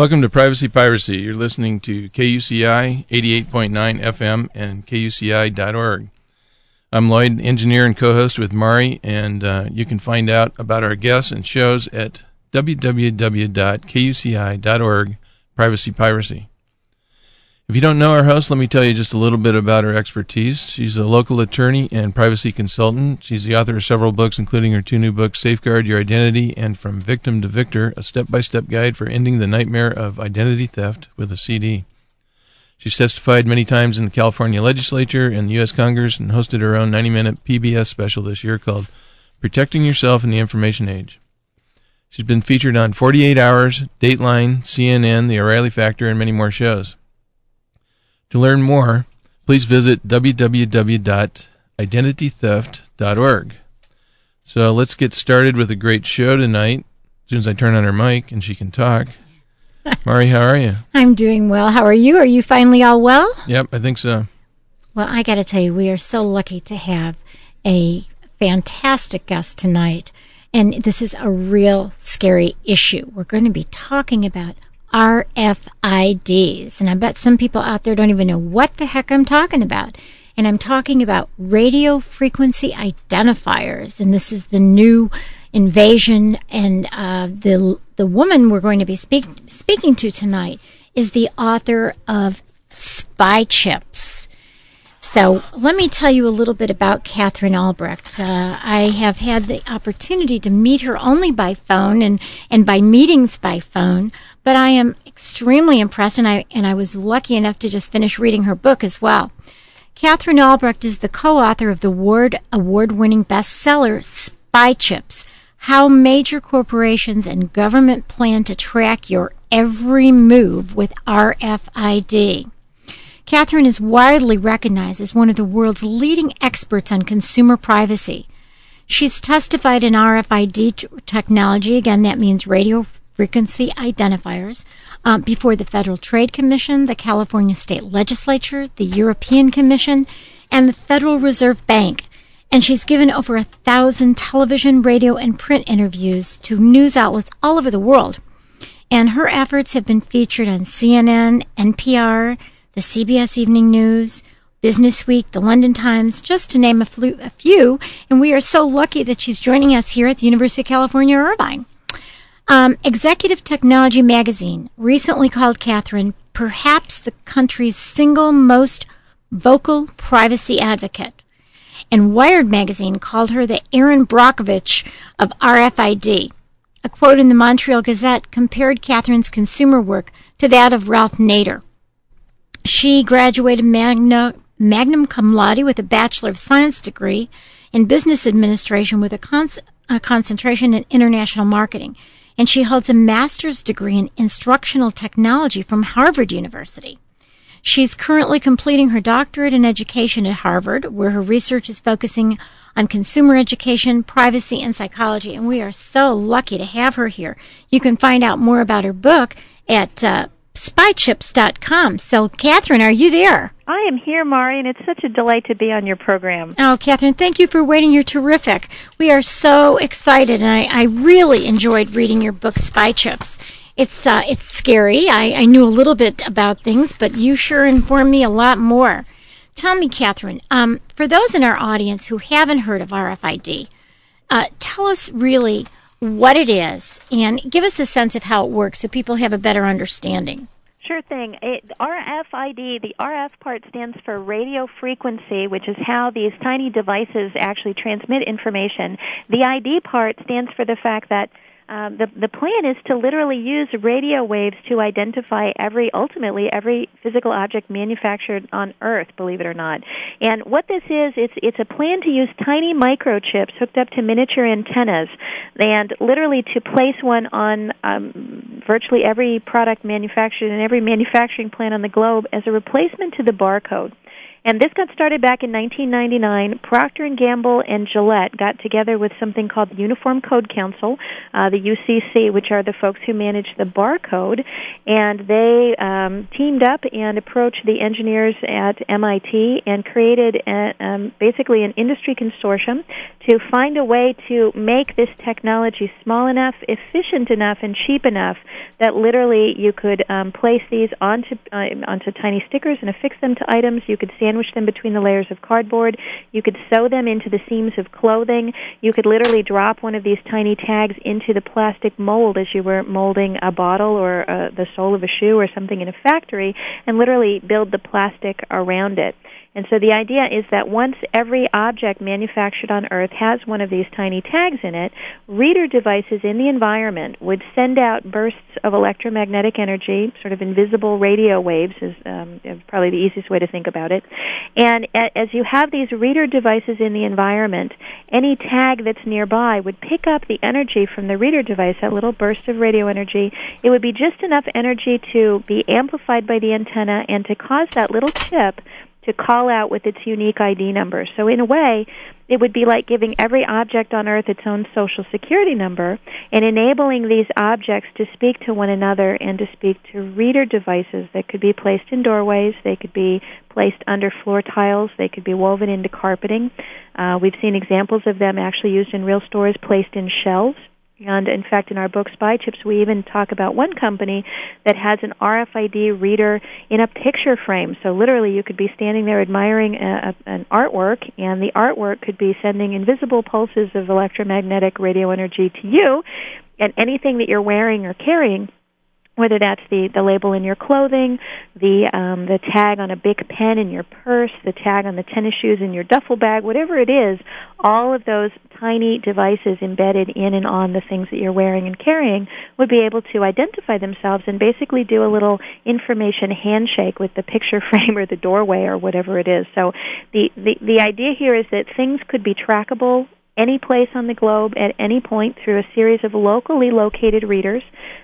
Welcome to Privacy Piracy. You're listening to KUCI 88.9 FM and KUCI.org. I'm Lloyd, engineer and co host with Mari, and uh, you can find out about our guests and shows at www.kuci.org, Privacy Piracy. If you don't know our host, let me tell you just a little bit about her expertise. She's a local attorney and privacy consultant. She's the author of several books, including her two new books, Safeguard Your Identity and From Victim to Victor, a step by step guide for ending the nightmare of identity theft with a CD. She's testified many times in the California legislature and the U.S. Congress and hosted her own 90 minute PBS special this year called Protecting Yourself in the Information Age. She's been featured on 48 Hours, Dateline, CNN, The O'Reilly Factor, and many more shows. To learn more, please visit www.identitytheft.org. So let's get started with a great show tonight. As soon as I turn on her mic and she can talk. Mari, how are you? I'm doing well. How are you? Are you finally all well? Yep, I think so. Well, I got to tell you, we are so lucky to have a fantastic guest tonight. And this is a real scary issue. We're going to be talking about RFIDs. And I bet some people out there don't even know what the heck I'm talking about. And I'm talking about radio frequency identifiers. And this is the new invasion. And uh, the the woman we're going to be speak, speaking to tonight is the author of Spy Chips. So let me tell you a little bit about Katherine Albrecht. Uh, I have had the opportunity to meet her only by phone and, and by meetings by phone, but I am extremely impressed, and I and I was lucky enough to just finish reading her book as well. Katherine Albrecht is the co-author of the Ward award-winning bestseller Spy Chips: How Major Corporations and Government Plan to Track Your Every Move with RFID. Katherine is widely recognized as one of the world's leading experts on consumer privacy. She's testified in RFID technology, again, that means radio frequency identifiers, uh, before the Federal Trade Commission, the California State Legislature, the European Commission, and the Federal Reserve Bank. And she's given over a thousand television, radio, and print interviews to news outlets all over the world. And her efforts have been featured on CNN, NPR, the CBS Evening News, Business Week, the London Times, just to name a, flu- a few. And we are so lucky that she's joining us here at the University of California, Irvine. Um, Executive Technology Magazine recently called Katherine perhaps the country's single most vocal privacy advocate. And Wired Magazine called her the Erin Brockovich of RFID. A quote in the Montreal Gazette compared Katherine's consumer work to that of Ralph Nader. She graduated magna, magna cum laude with a Bachelor of Science degree in Business Administration with a, con- a concentration in international marketing. And she holds a master's degree in instructional technology from Harvard University. She's currently completing her doctorate in education at Harvard, where her research is focusing on consumer education, privacy, and psychology. And we are so lucky to have her here. You can find out more about her book at uh, spychips.com. So, Katherine, are you there? I am here, Mari, and it's such a delight to be on your program. Oh, Katherine, thank you for waiting. You're terrific. We are so excited, and I, I really enjoyed reading your book, Spy Chips. It's uh, it's scary. I, I knew a little bit about things, but you sure informed me a lot more. Tell me, Katherine, um, for those in our audience who haven't heard of RFID, uh, tell us really what it is and give us a sense of how it works so people have a better understanding. Sure thing. It, RFID, the RF part stands for radio frequency, which is how these tiny devices actually transmit information. The ID part stands for the fact that um, the the plan is to literally use radio waves to identify every ultimately every physical object manufactured on Earth, believe it or not. And what this is, it's it's a plan to use tiny microchips hooked up to miniature antennas, and literally to place one on um, virtually every product manufactured in every manufacturing plant on the globe as a replacement to the barcode. And this got started back in 1999. Procter and Gamble and Gillette got together with something called the Uniform Code Council, uh, the UCC, which are the folks who manage the barcode, and they um, teamed up and approached the engineers at MIT and created a, um, basically an industry consortium to find a way to make this technology small enough, efficient enough, and cheap enough that literally you could um, place these onto uh, onto tiny stickers and affix them to items. You could sandwich them between the layers of cardboard. You could sew them into the seams of clothing. You could literally drop one of these tiny tags into the plastic mold as you were molding a bottle or uh, the sole of a shoe or something in a factory, and literally build the plastic around it. And so the idea is that once every object manufactured on Earth has one of these tiny tags in it, reader devices in the environment would send out bursts of electromagnetic energy, sort of invisible radio waves is um, probably the easiest way to think about it. And as you have these reader devices in the environment, any tag that's nearby would pick up the energy from the reader device, that little burst of radio energy. It would be just enough energy to be amplified by the antenna and to cause that little chip to call out with its unique ID number. So in a way, it would be like giving every object on Earth its own social security number and enabling these objects to speak to one another and to speak to reader devices that could be placed in doorways, they could be placed under floor tiles, they could be woven into carpeting. Uh, we've seen examples of them actually used in real stores, placed in shelves. And in fact, in our book Spy Chips, we even talk about one company that has an RFID reader in a picture frame. So literally, you could be standing there admiring a, a, an artwork, and the artwork could be sending invisible pulses of electromagnetic radio energy to you, and anything that you're wearing or carrying whether that's the, the label in your clothing, the um, the tag on a big pen in your purse, the tag on the tennis shoes in your duffel bag, whatever it is, all of those tiny devices embedded in and on the things that you're wearing and carrying would be able to identify themselves and basically do a little information handshake with the picture frame or the doorway or whatever it is. So the, the, the idea here is that things could be trackable any place on the globe at any point through a series of locally located readers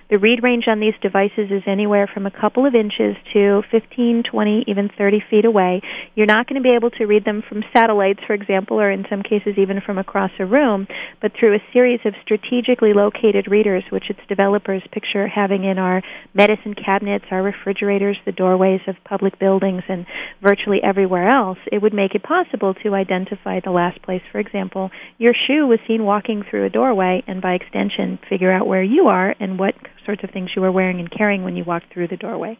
the read range on these devices is anywhere from a couple of inches to 15, 20, even 30 feet away. You're not going to be able to read them from satellites, for example, or in some cases even from across a room, but through a series of strategically located readers, which its developers picture having in our medicine cabinets, our refrigerators, the doorways of public buildings, and virtually everywhere else. It would make it possible to identify the last place, for example, your shoe was seen walking through a doorway, and by extension, figure out where you are and what sorts of things you were wearing and carrying when you walked through the doorway.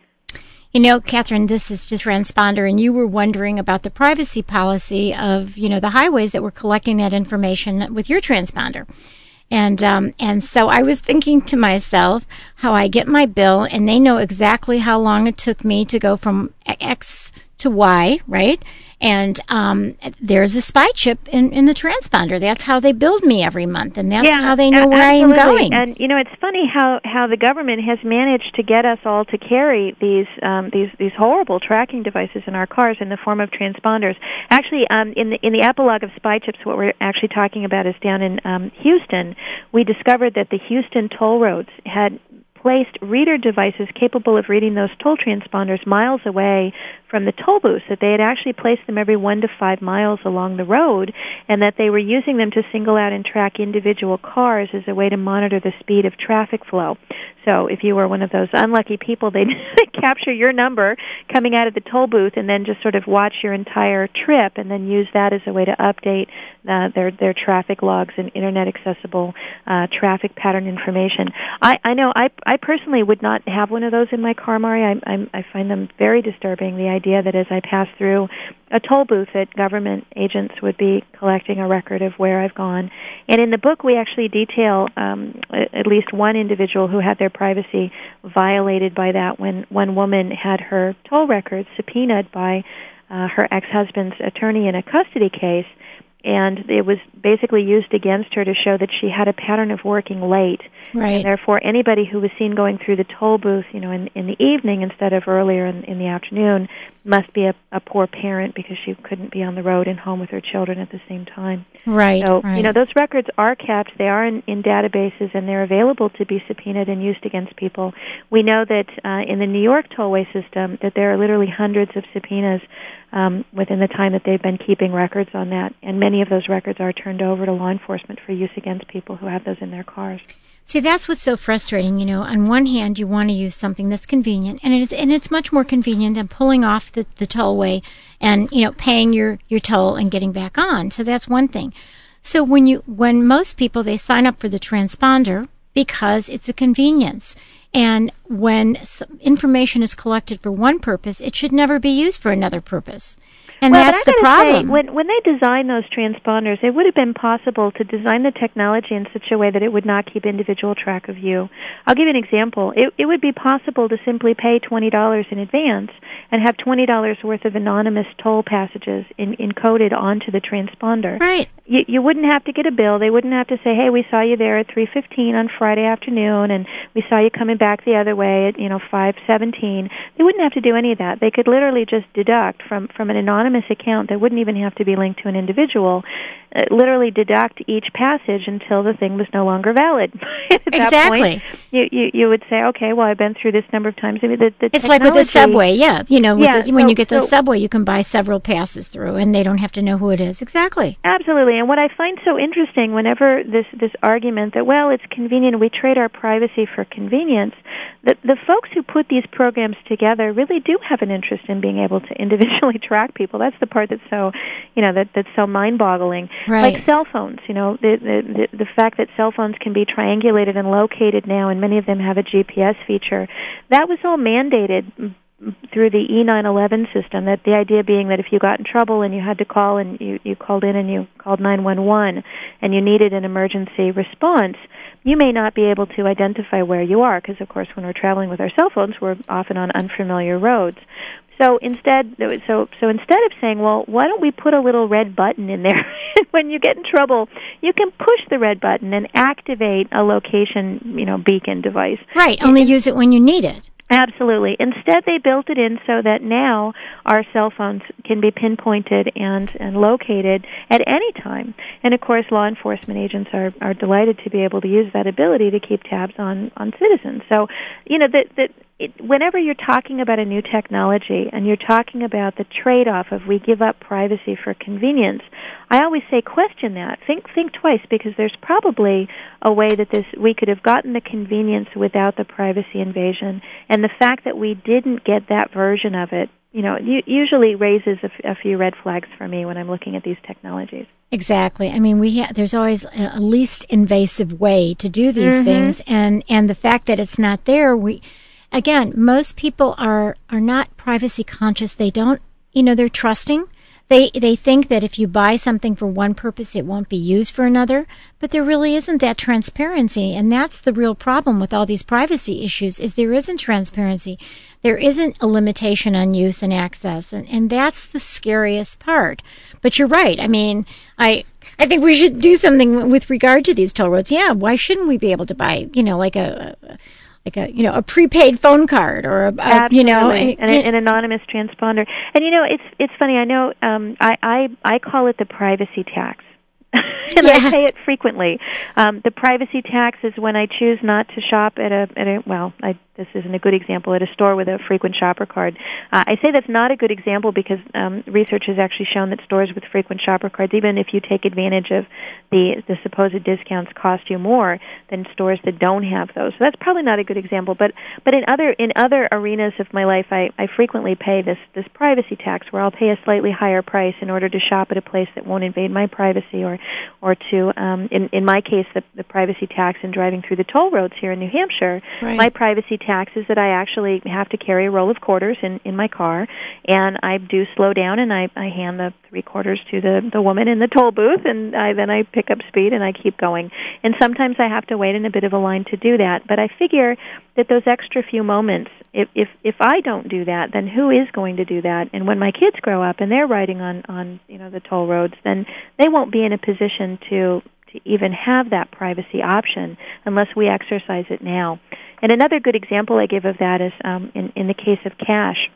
You know, Katherine, this is just Transponder, and you were wondering about the privacy policy of, you know, the highways that were collecting that information with your transponder. And um, and so I was thinking to myself how I get my bill, and they know exactly how long it took me to go from X to Y, right? And um, there's a spy chip in, in the transponder. That's how they build me every month, and that's yeah, how they know where absolutely. I am going. And you know, it's funny how how the government has managed to get us all to carry these um, these these horrible tracking devices in our cars in the form of transponders. Actually, um, in the in the epilogue of Spy Chips, what we're actually talking about is down in um, Houston. We discovered that the Houston toll roads had placed reader devices capable of reading those toll transponders miles away from the toll booths, that they had actually placed them every one to five miles along the road, and that they were using them to single out and track individual cars as a way to monitor the speed of traffic flow. So if you were one of those unlucky people, they'd capture your number coming out of the toll booth and then just sort of watch your entire trip and then use that as a way to update uh, their their traffic logs and internet accessible uh, traffic pattern information. I, I know I I personally would not have one of those in my car, Mari. I, I I find them very disturbing. The idea that as I pass through a toll booth, that government agents would be collecting a record of where I've gone. And in the book, we actually detail um, at least one individual who had their privacy violated by that when one woman had her toll records subpoenaed by uh, her ex-husband's attorney in a custody case and it was basically used against her to show that she had a pattern of working late. Right. And therefore, anybody who was seen going through the toll booth, you know, in, in the evening instead of earlier in, in the afternoon, must be a, a poor parent because she couldn't be on the road and home with her children at the same time. Right. So, right. you know, those records are kept. They are in, in databases, and they're available to be subpoenaed and used against people. We know that uh, in the New York tollway system, that there are literally hundreds of subpoenas um, within the time that they've been keeping records on that, and many of those records are turned over to law enforcement for use against people who have those in their cars. See, that's what's so frustrating. You know, on one hand, you want to use something that's convenient, and it's and it's much more convenient than pulling off the, the tollway and you know paying your your toll and getting back on. So that's one thing. So when you when most people they sign up for the transponder because it's a convenience, and when information is collected for one purpose, it should never be used for another purpose. And well, that's the problem. Say, when when they designed those transponders, it would have been possible to design the technology in such a way that it would not keep individual track of you. I'll give you an example. It it would be possible to simply pay twenty dollars in advance and have twenty dollars worth of anonymous toll passages in, encoded onto the transponder. Right. You, you wouldn't have to get a bill. They wouldn't have to say, "Hey, we saw you there at three fifteen on Friday afternoon, and we saw you coming back the other way at you know five seventeen. They wouldn't have to do any of that. They could literally just deduct from from an anonymous anonymous account that wouldn't even have to be linked to an individual uh, literally deduct each passage until the thing was no longer valid. At exactly. Point, you, you you would say, okay, well, I've been through this number of times. I mean, the, the it's like with the subway, yeah. You know, yeah, the, when so, you get the so, subway, you can buy several passes through, and they don't have to know who it is. Exactly. Absolutely. And what I find so interesting, whenever this this argument that well, it's convenient, we trade our privacy for convenience. The the folks who put these programs together really do have an interest in being able to individually track people. That's the part that's so, you know, that that's so mind-boggling. Right. Like cell phones, you know, the, the the the fact that cell phones can be triangulated and located now, and many of them have a GPS feature. That was all mandated through the E911 system. That the idea being that if you got in trouble and you had to call and you you called in and you called 911 and you needed an emergency response, you may not be able to identify where you are because of course when we're traveling with our cell phones we're often on unfamiliar roads. So instead, so so instead of saying, well, why don't we put a little red button in there when you get in trouble? You can push the red button and activate a location, you know, beacon device. Right. Only use it when you need it. Absolutely. Instead, they built it in so that now our cell phones can be pinpointed and, and located at any time. And of course, law enforcement agents are, are delighted to be able to use that ability to keep tabs on, on citizens. So, you know, that, that it, whenever you're talking about a new technology and you're talking about the trade-off of we give up privacy for convenience, I always say question that. Think think twice because there's probably a way that this we could have gotten the convenience without the privacy invasion, and the fact that we didn't get that version of it, you know, usually raises a, f- a few red flags for me when I'm looking at these technologies. Exactly. I mean, we ha- there's always a least invasive way to do these mm-hmm. things, and and the fact that it's not there, we again, most people are are not privacy conscious. They don't, you know, they're trusting. They they think that if you buy something for one purpose, it won't be used for another. But there really isn't that transparency, and that's the real problem with all these privacy issues. Is there isn't transparency. There isn't a limitation on use and access, and and that's the scariest part. But you're right. I mean, I I think we should do something with regard to these toll roads. Yeah, why shouldn't we be able to buy, you know, like a, a like a you know a prepaid phone card or a, a you know an, an, anonymous transponder. And you know it's it's funny. I know um, I I I call it the privacy tax. and yeah. I pay it frequently. Um, the privacy tax is when I choose not to shop at a at a well, I this isn't a good example at a store with a frequent shopper card. Uh, I say that's not a good example because um, research has actually shown that stores with frequent shopper cards, even if you take advantage of the the supposed discounts, cost you more than stores that don't have those. So that's probably not a good example. But but in other in other arenas of my life, I, I frequently pay this this privacy tax where I'll pay a slightly higher price in order to shop at a place that won't invade my privacy or or to um, in in my case the, the privacy tax in driving through the toll roads here in New Hampshire. Right. My privacy tax is that I actually have to carry a roll of quarters in in my car, and I do slow down and I I hand the three quarters to the the woman in the toll booth, and I then I pick up speed and I keep going. And sometimes I have to wait in a bit of a line to do that, but I figure that those extra few moments if if if I don't do that, then who is going to do that? And when my kids grow up and they're riding on on you know the toll roads, then they won't be in a position to to even have that privacy option unless we exercise it now. And another good example I give of that is um, in in the case of cash.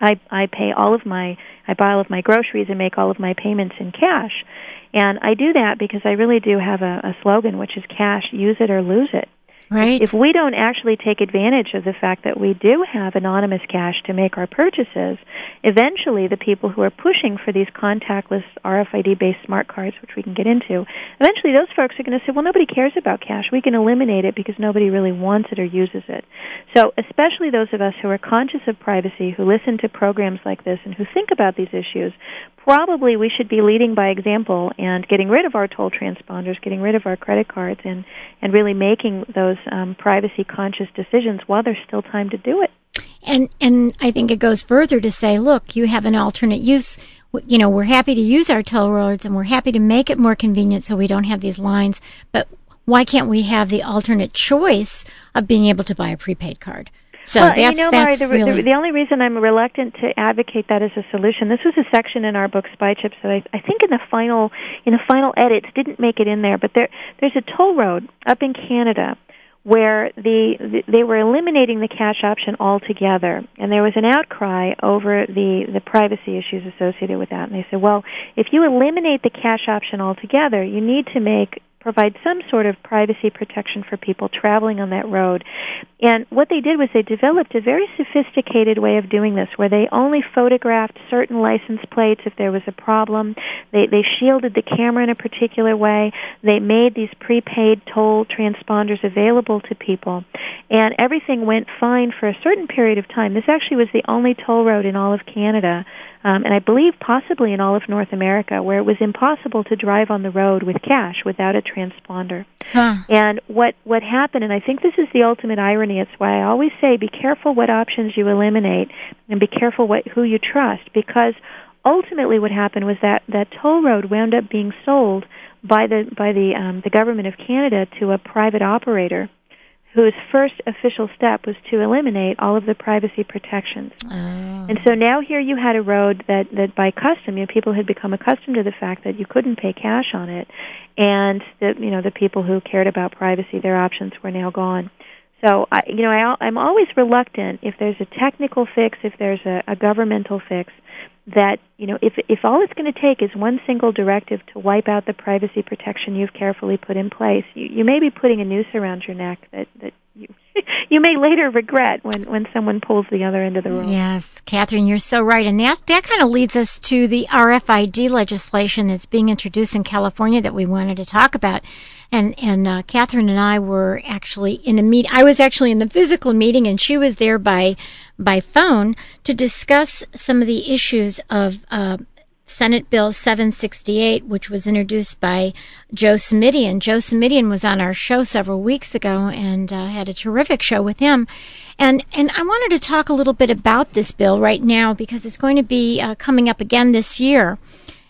I I pay all of my I buy all of my groceries and make all of my payments in cash. And I do that because I really do have a, a slogan which is cash use it or lose it. Right. If we don't actually take advantage of the fact that we do have anonymous cash to make our purchases, eventually the people who are pushing for these contactless RFID based smart cards, which we can get into, eventually those folks are going to say, well, nobody cares about cash. We can eliminate it because nobody really wants it or uses it. So, especially those of us who are conscious of privacy, who listen to programs like this, and who think about these issues, probably we should be leading by example and getting rid of our toll transponders, getting rid of our credit cards, and, and really making those um, privacy conscious decisions while there's still time to do it. And and I think it goes further to say, look, you have an alternate use. You know, we're happy to use our toll roads and we're happy to make it more convenient so we don't have these lines. But why can't we have the alternate choice of being able to buy a prepaid card? So well, that's, you know, Mari, the, really the, the only reason I'm reluctant to advocate that as a solution, this was a section in our book Spy Chips that I, I think in the final in the final edits didn't make it in there, but there there's a toll road up in Canada where the, the they were eliminating the cash option altogether, and there was an outcry over the the privacy issues associated with that. And they said, well, if you eliminate the cash option altogether, you need to make provide some sort of privacy protection for people traveling on that road. And what they did was they developed a very sophisticated way of doing this where they only photographed certain license plates if there was a problem. They they shielded the camera in a particular way. They made these prepaid toll transponders available to people. And everything went fine for a certain period of time. This actually was the only toll road in all of Canada um, and I believe possibly in all of North America, where it was impossible to drive on the road with cash without a transponder. Huh. And what what happened, and I think this is the ultimate irony. It's why I always say, be careful what options you eliminate, and be careful what who you trust, because ultimately what happened was that that toll road wound up being sold by the by the um, the government of Canada to a private operator whose first official step was to eliminate all of the privacy protections. Oh. And so now here you had a road that, that by custom, you know, people had become accustomed to the fact that you couldn't pay cash on it, and that you know the people who cared about privacy, their options were now gone. So I, you know, I, I'm always reluctant if there's a technical fix, if there's a, a governmental fix, that you know if if all it's going to take is one single directive to wipe out the privacy protection you've carefully put in place, you, you may be putting a noose around your neck that that you you may later regret when when someone pulls the other end of the rope. Yes, Katherine, you're so right, and that that kind of leads us to the RFID legislation that's being introduced in California that we wanted to talk about. And and uh, Katherine and I were actually in a meet. I was actually in the physical meeting, and she was there by by phone to discuss some of the issues of. Uh, Senate Bill 768, which was introduced by Joe Simitian. Joe Simitian was on our show several weeks ago and uh, had a terrific show with him. And and I wanted to talk a little bit about this bill right now because it's going to be uh, coming up again this year.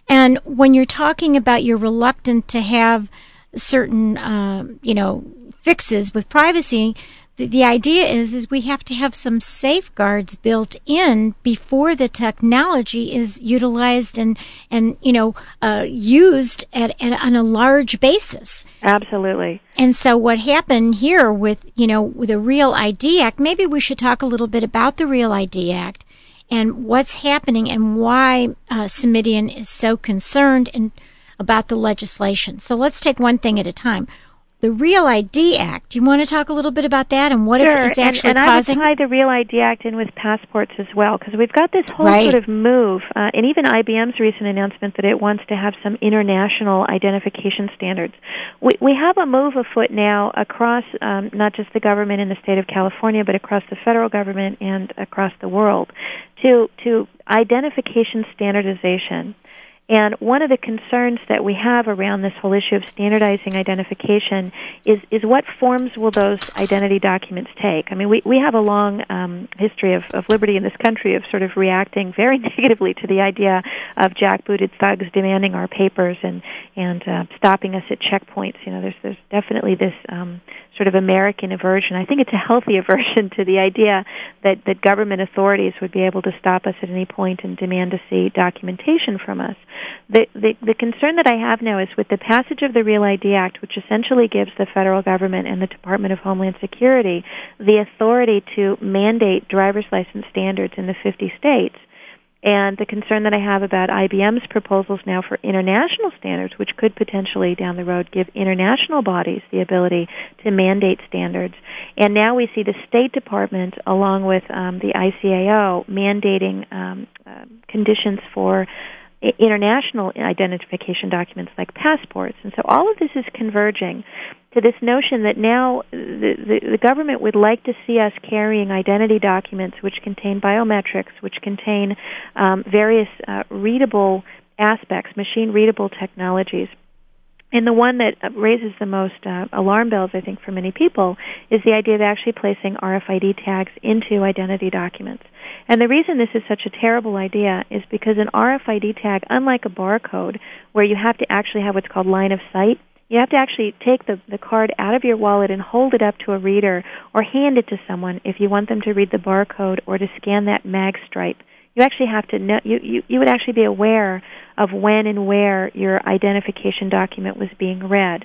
And when you're talking about you're reluctant to have certain, uh, you know, fixes with privacy, the, the idea is is we have to have some safeguards built in before the technology is utilized and and you know uh, used at, at on a large basis. Absolutely. And so what happened here with you know with the Real ID Act? Maybe we should talk a little bit about the Real ID Act and what's happening and why uh, is so concerned and about the legislation. So let's take one thing at a time the Real ID Act. Do you want to talk a little bit about that and what sure. it's, actually and, and causing? I would tie the Real ID Act in with passports as well because we've got this whole right. sort of move, uh, and even IBM's recent announcement that it wants to have some international identification standards. We we have a move afoot now across um, not just the government in the state of California, but across the federal government and across the world to to identification standardization. And one of the concerns that we have around this whole issue of standardizing identification is, is what forms will those identity documents take? I mean, we, we have a long um, history of, of liberty in this country of sort of reacting very negatively to the idea of jackbooted thugs demanding our papers and, and uh, stopping us at checkpoints. You know, there's, there's definitely this um, sort of American aversion. I think it's a healthy aversion to the idea that, that government authorities would be able to stop us at any point and demand to see documentation from us. The, the, the concern that I have now is with the passage of the Real ID Act, which essentially gives the federal government and the Department of Homeland Security the authority to mandate driver's license standards in the 50 states and the concern that I have about IBM's proposals now for international standards, which could potentially down the road give international bodies the ability to mandate standards. And now we see the State Department, along with um, the ICAO, mandating um, uh, conditions for international identification documents like passports. And so all of this is converging to this notion that now the, the, the, government would like to see us carrying identity documents which contain biometrics, which contain um, various uh, readable aspects, machine readable technologies. And the one that raises the most uh, alarm bells, I think, for many people is the idea of actually placing RFID tags into identity documents. And the reason this is such a terrible idea is because an RFID tag, unlike a barcode, where you have to actually have what's called line of sight, you have to actually take the, the card out of your wallet and hold it up to a reader or hand it to someone if you want them to read the barcode or to scan that mag stripe. You actually have to know, you, you, you would actually be aware of when and where your identification document was being read.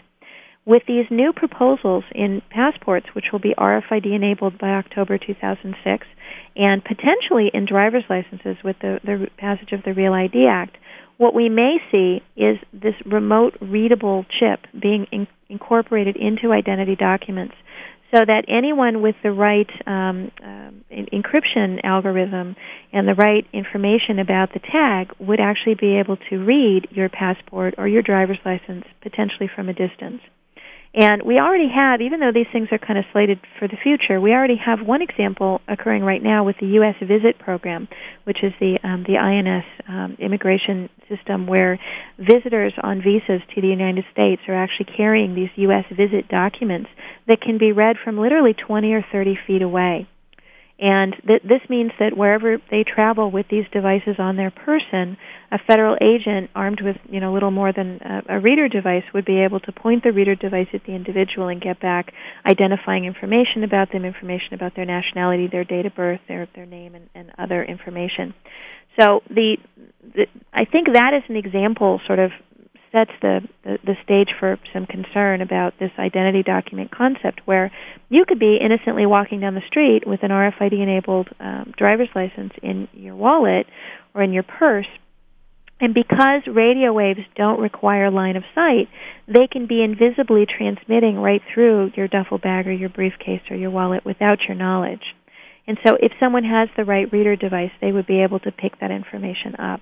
With these new proposals in passports, which will be RFID enabled by October 2006, and potentially in driver's licenses with the, the passage of the Real ID Act, what we may see is this remote readable chip being in- incorporated into identity documents so that anyone with the right um, uh, encryption algorithm and the right information about the tag would actually be able to read your passport or your driver's license potentially from a distance. And we already have, even though these things are kind of slated for the future, we already have one example occurring right now with the U.S. Visit Program, which is the um, the INS um, immigration system where visitors on visas to the United States are actually carrying these U.S. Visit documents that can be read from literally 20 or 30 feet away. And th- this means that wherever they travel with these devices on their person, a federal agent armed with you know little more than a, a reader device would be able to point the reader device at the individual and get back identifying information about them, information about their nationality, their date of birth, their their name, and, and other information. So the, the I think that is an example, sort of sets the, the, the stage for some concern about this identity document concept, where you could be innocently walking down the street with an RFID enabled um, driver's license in your wallet or in your purse. And because radio waves don't require line of sight, they can be invisibly transmitting right through your duffel bag or your briefcase or your wallet without your knowledge. And so if someone has the right reader device, they would be able to pick that information up.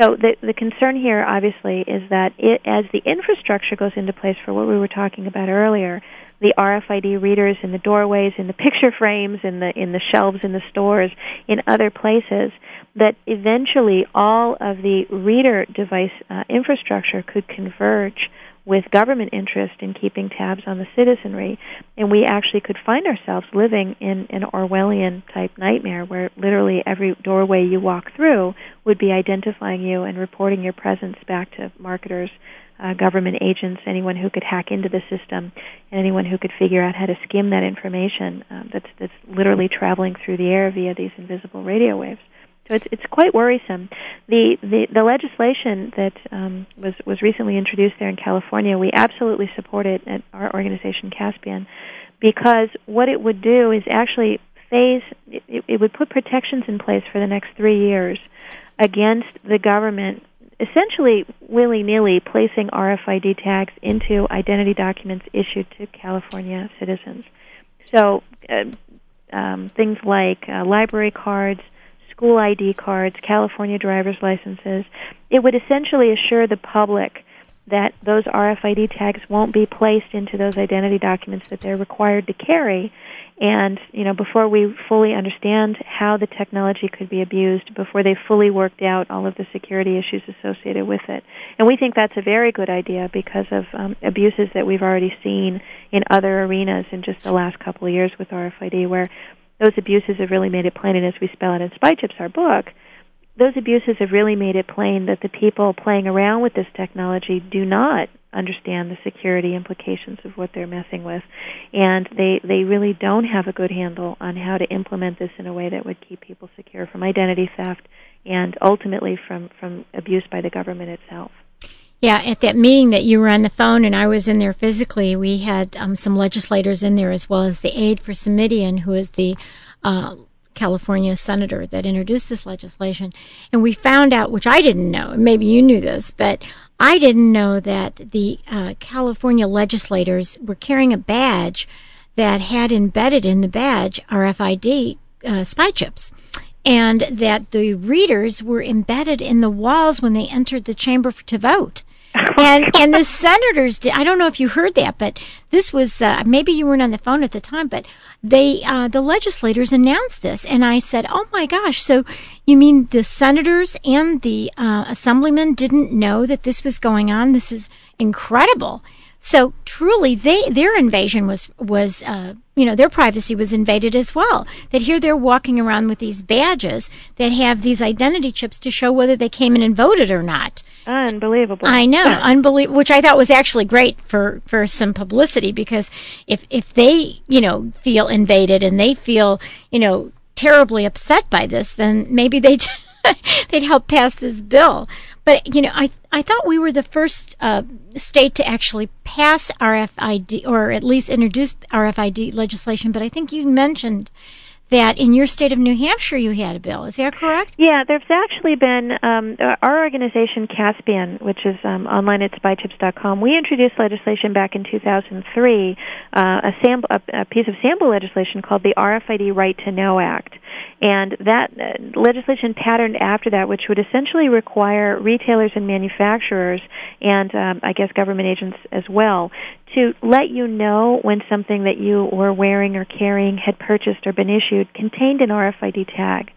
So the the concern here, obviously, is that it, as the infrastructure goes into place for what we were talking about earlier, the RFID readers in the doorways, in the picture frames, in the in the shelves in the stores, in other places, that eventually all of the reader device uh, infrastructure could converge with government interest in keeping tabs on the citizenry, and we actually could find ourselves living in an Orwellian type nightmare where literally every doorway you walk through would be identifying you and reporting your presence back to marketers, uh, government agents, anyone who could hack into the system, and anyone who could figure out how to skim that information um, that's that's literally traveling through the air via these invisible radio waves. So it's it's quite worrisome. The the, the legislation that um, was was recently introduced there in California, we absolutely support it at our organization Caspian, because what it would do is actually phase it, it would put protections in place for the next three years against the government essentially willy nilly placing RFID tags into identity documents issued to California citizens. So uh, um, things like uh, library cards school ID cards, California driver's licenses. It would essentially assure the public that those RFID tags won't be placed into those identity documents that they're required to carry. And, you know, before we fully understand how the technology could be abused, before they fully worked out all of the security issues associated with it. And we think that's a very good idea because of um, abuses that we've already seen in other arenas in just the last couple of years with RFID, where those abuses have really made it plain, and as we spell out in Spy Chips, our book, those abuses have really made it plain that the people playing around with this technology do not understand the security implications of what they're messing with. And they they really don't have a good handle on how to implement this in a way that would keep people secure from identity theft and ultimately from from abuse by the government itself yeah, at that meeting that you were on the phone and I was in there physically, we had um, some legislators in there as well as the aide for Simitian, who is the uh, California senator that introduced this legislation. And we found out, which I didn't know, maybe you knew this, but I didn't know that the uh, California legislators were carrying a badge that had embedded in the badge RFID uh, spy chips and that the readers were embedded in the walls when they entered the chamber to vote. And and the senators did. I don't know if you heard that, but this was uh, maybe you weren't on the phone at the time, but they uh, the legislators announced this, and I said, "Oh my gosh!" So you mean the senators and the uh, assemblymen didn't know that this was going on? This is incredible. So truly, they their invasion was was uh, you know their privacy was invaded as well. That here they're walking around with these badges that have these identity chips to show whether they came in and voted or not. Unbelievable. I know, unbelievable. Which I thought was actually great for for some publicity because if if they you know feel invaded and they feel you know terribly upset by this, then maybe they. they'd help pass this bill. But you know, I I thought we were the first uh, state to actually pass RFID or at least introduce RFID legislation. But I think you mentioned that in your state of New Hampshire you had a bill. Is that correct? Yeah, there's actually been um, our organization Caspian, which is um, online at spychips.com. We introduced legislation back in 2003, uh, a, sample, a, a piece of sample legislation called the RFID Right to Know Act. And that uh, legislation patterned after that, which would essentially require retailers and manufacturers, and um, I guess government agents as well, to let you know when something that you were wearing or carrying had purchased or been issued contained an RFID tag.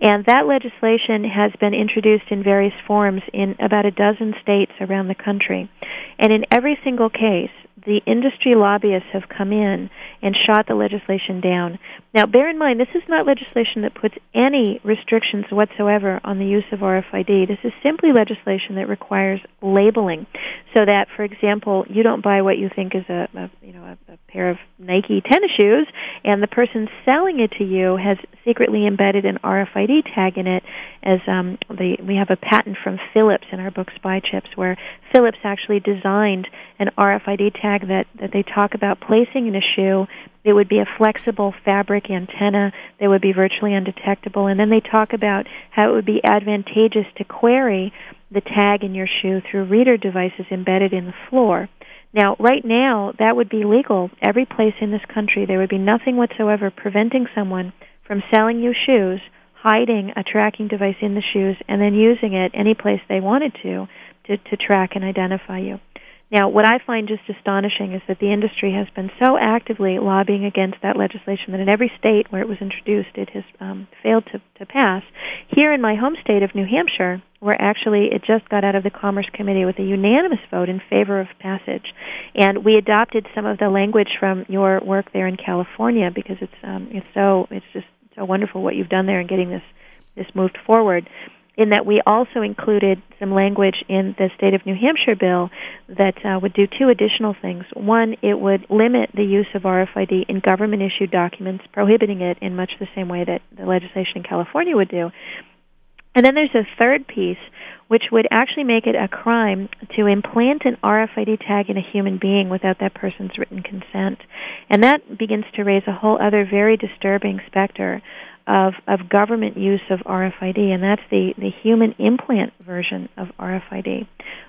And that legislation has been introduced in various forms in about a dozen states around the country. And in every single case, the industry lobbyists have come in and shot the legislation down. Now, bear in mind, this is not legislation that puts any restrictions whatsoever on the use of RFID. This is simply legislation that requires labeling, so that, for example, you don't buy what you think is a, a you know a, a pair of Nike tennis shoes, and the person selling it to you has secretly embedded an RFID tag in it. As um, the we have a patent from Philips in our book Spy Chips, where Philips actually designed an RFID tag that that they talk about placing in a shoe it would be a flexible fabric antenna that would be virtually undetectable. And then they talk about how it would be advantageous to query the tag in your shoe through reader devices embedded in the floor. Now, right now, that would be legal every place in this country. There would be nothing whatsoever preventing someone from selling you shoes, hiding a tracking device in the shoes, and then using it any place they wanted to to, to track and identify you. Now, what I find just astonishing is that the industry has been so actively lobbying against that legislation that in every state where it was introduced, it has um, failed to, to pass. Here in my home state of New Hampshire, where actually it just got out of the Commerce Committee with a unanimous vote in favor of passage, and we adopted some of the language from your work there in California because it's um, it's so it's just so wonderful what you've done there in getting this this moved forward in that we also included some language in the state of New Hampshire bill that uh, would do two additional things. One, it would limit the use of RFID in government issued documents, prohibiting it in much the same way that the legislation in California would do. And then there's a third piece, which would actually make it a crime to implant an RFID tag in a human being without that person's written consent. And that begins to raise a whole other very disturbing specter of, of government use of RFID, and that's the, the human implant version of RFID.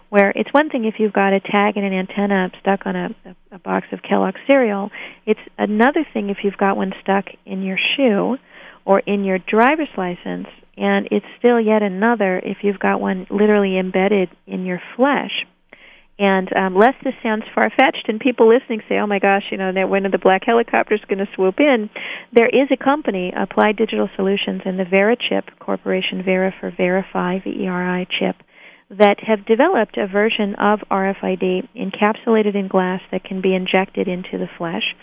Where it's one thing if you've got a tag and an antenna stuck on a, a, box of Kellogg's cereal, it's another thing if you've got one stuck in your shoe or in your driver's license, and it's still yet another if you've got one literally embedded in your flesh. And um, lest this sounds far fetched, and people listening say, "Oh my gosh, you know, when are the black helicopters going to swoop in?" There is a company, Applied Digital Solutions, and the VeriChip Corporation, Vera for Verify, V-E-R-I chip, that have developed a version of RFID encapsulated in glass that can be injected into the flesh.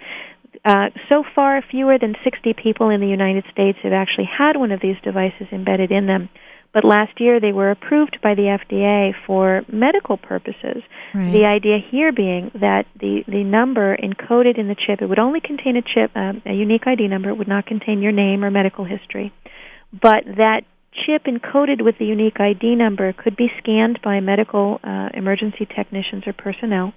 Uh, so far, fewer than 60 people in the United States have actually had one of these devices embedded in them but last year they were approved by the FDA for medical purposes. Right. The idea here being that the, the number encoded in the chip, it would only contain a chip, uh, a unique ID number, it would not contain your name or medical history. But that chip encoded with the unique ID number could be scanned by medical uh, emergency technicians or personnel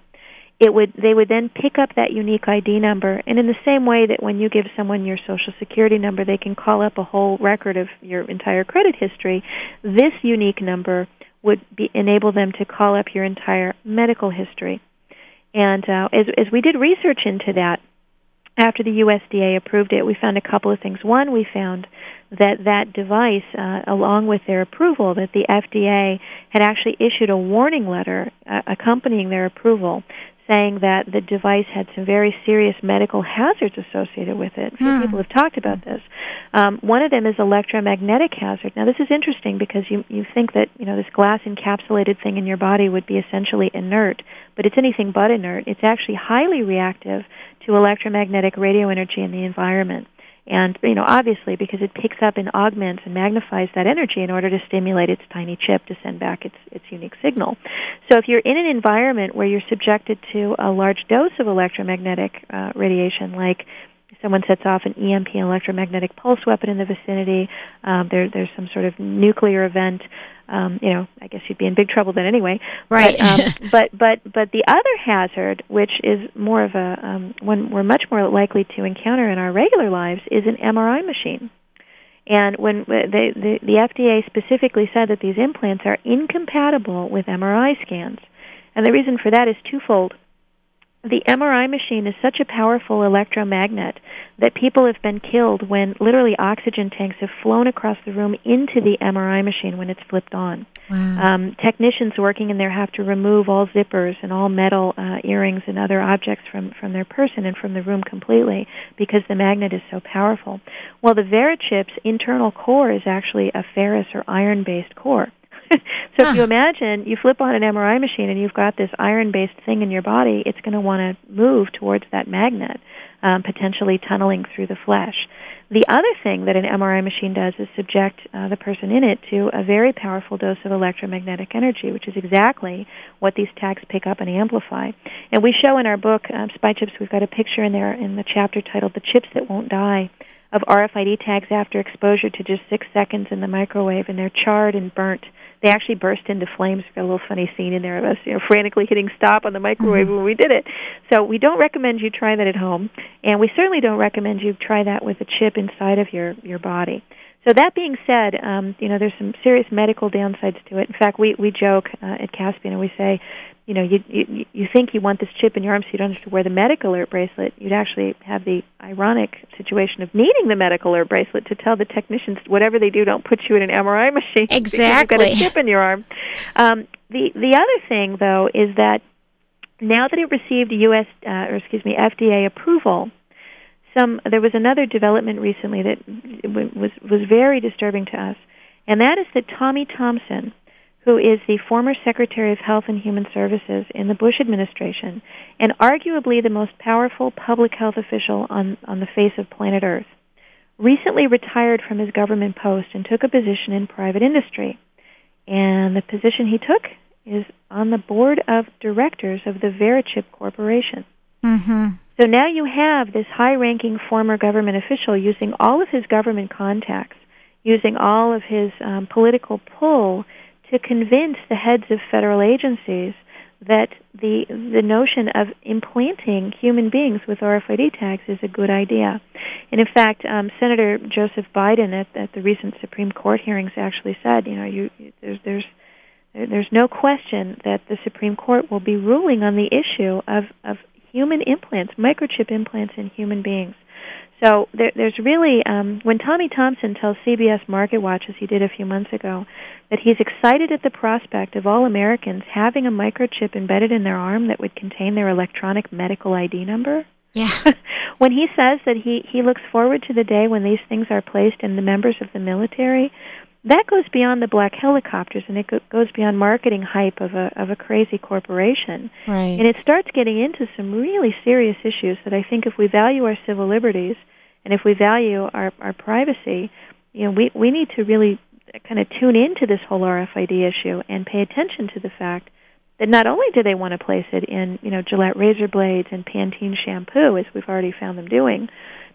it would they would then pick up that unique ID number. And in the same way that when you give someone your social security number they can call up a whole record of your entire credit history this unique number would be, enable them to call up your entire medical history. And uh, as as we did research into that after the USDA approved it we found a couple of things. One we found that that device, uh, along with their approval, that the FDA had actually issued a warning letter uh, accompanying their approval saying that the device had some very serious medical hazards associated with it. Hmm. People have talked about this. Um, one of them is electromagnetic hazard. Now, this is interesting because you you think that you know this glass encapsulated thing in your body would be essentially inert, but it's anything but inert. It's actually highly reactive to electromagnetic radio energy in the environment and you know obviously because it picks up and augments and magnifies that energy in order to stimulate its tiny chip to send back its its unique signal. So if you're in an environment where you're subjected to a large dose of electromagnetic uh, radiation like someone sets off an EMP, an electromagnetic pulse weapon in the vicinity, um, there, there's some sort of nuclear event. Um, you know, I guess you'd be in big trouble then anyway. Right. But, um, but but but the other hazard, which is more of a um, one we're much more likely to encounter in our regular lives, is an MRI machine. And when the, the, the FDA specifically said that these implants are incompatible with MRI scans, and the reason for that is twofold the MRI machine is such a powerful electromagnet that people have been killed when literally oxygen tanks have flown across the room into the MRI machine when it's flipped on. Wow. Um, technicians working in there have to remove all zippers and all metal uh, earrings and other objects from, from their person and from the room completely because the magnet is so powerful. Well, the VeriChip's internal core is actually a ferrous or iron based core. so huh. if you imagine you flip on an MRI machine and you've got this iron-based thing in your body, it's going to want to move towards that magnet, um, potentially tunneling through the flesh. The other thing that an MRI machine does is subject uh, the person in it to a very powerful dose of electromagnetic energy, which is exactly what these tags pick up and amplify. And we show in our book, um, Spy Chips, we've got a picture in there in the chapter titled "The Chips That Won't Die." Of RFID tags after exposure to just six seconds in the microwave, and they're charred and burnt they actually burst into flames. we Got a little funny scene in there of us, you know, frantically hitting stop on the microwave mm-hmm. when we did it. So we don't recommend you try that at home, and we certainly don't recommend you try that with a chip inside of your your body. So that being said, um, you know, there's some serious medical downsides to it. In fact, we we joke uh, at Caspian and we say, you know, you, you you think you want this chip in your arm so you don't have to wear the medical alert bracelet. You'd actually have the ironic situation of needing the medical alert bracelet to tell the technicians whatever they do, don't put you in an MRI machine exactly. because you've got a chip in your arm. Um, the the other thing though is that now that it received U.S. Uh, or excuse me FDA approval, some there was another development recently that was was very disturbing to us, and that is that Tommy Thompson who is the former Secretary of Health and Human Services in the Bush administration and arguably the most powerful public health official on, on the face of planet Earth, recently retired from his government post and took a position in private industry. And the position he took is on the board of directors of the VeriChip Corporation. Mm-hmm. So now you have this high ranking former government official using all of his government contacts, using all of his um, political pull to convince the heads of federal agencies that the the notion of implanting human beings with RFID tags is a good idea. And in fact, um, Senator Joseph Biden at, at the recent Supreme Court hearings actually said, you know, you, there's there's there's no question that the Supreme Court will be ruling on the issue of, of human implants, microchip implants in human beings. So there, there's really, um, when Tommy Thompson tells CBS Market Watch, as he did a few months ago, that he's excited at the prospect of all Americans having a microchip embedded in their arm that would contain their electronic medical ID number. Yeah. when he says that he, he looks forward to the day when these things are placed in the members of the military, that goes beyond the black helicopters and it go, goes beyond marketing hype of a of a crazy corporation. Right. And it starts getting into some really serious issues that I think if we value our civil liberties and if we value our our privacy, you know, we we need to really kind of tune into this whole RFID issue and pay attention to the fact that not only do they want to place it in, you know, Gillette razor blades and Pantene shampoo, as we've already found them doing,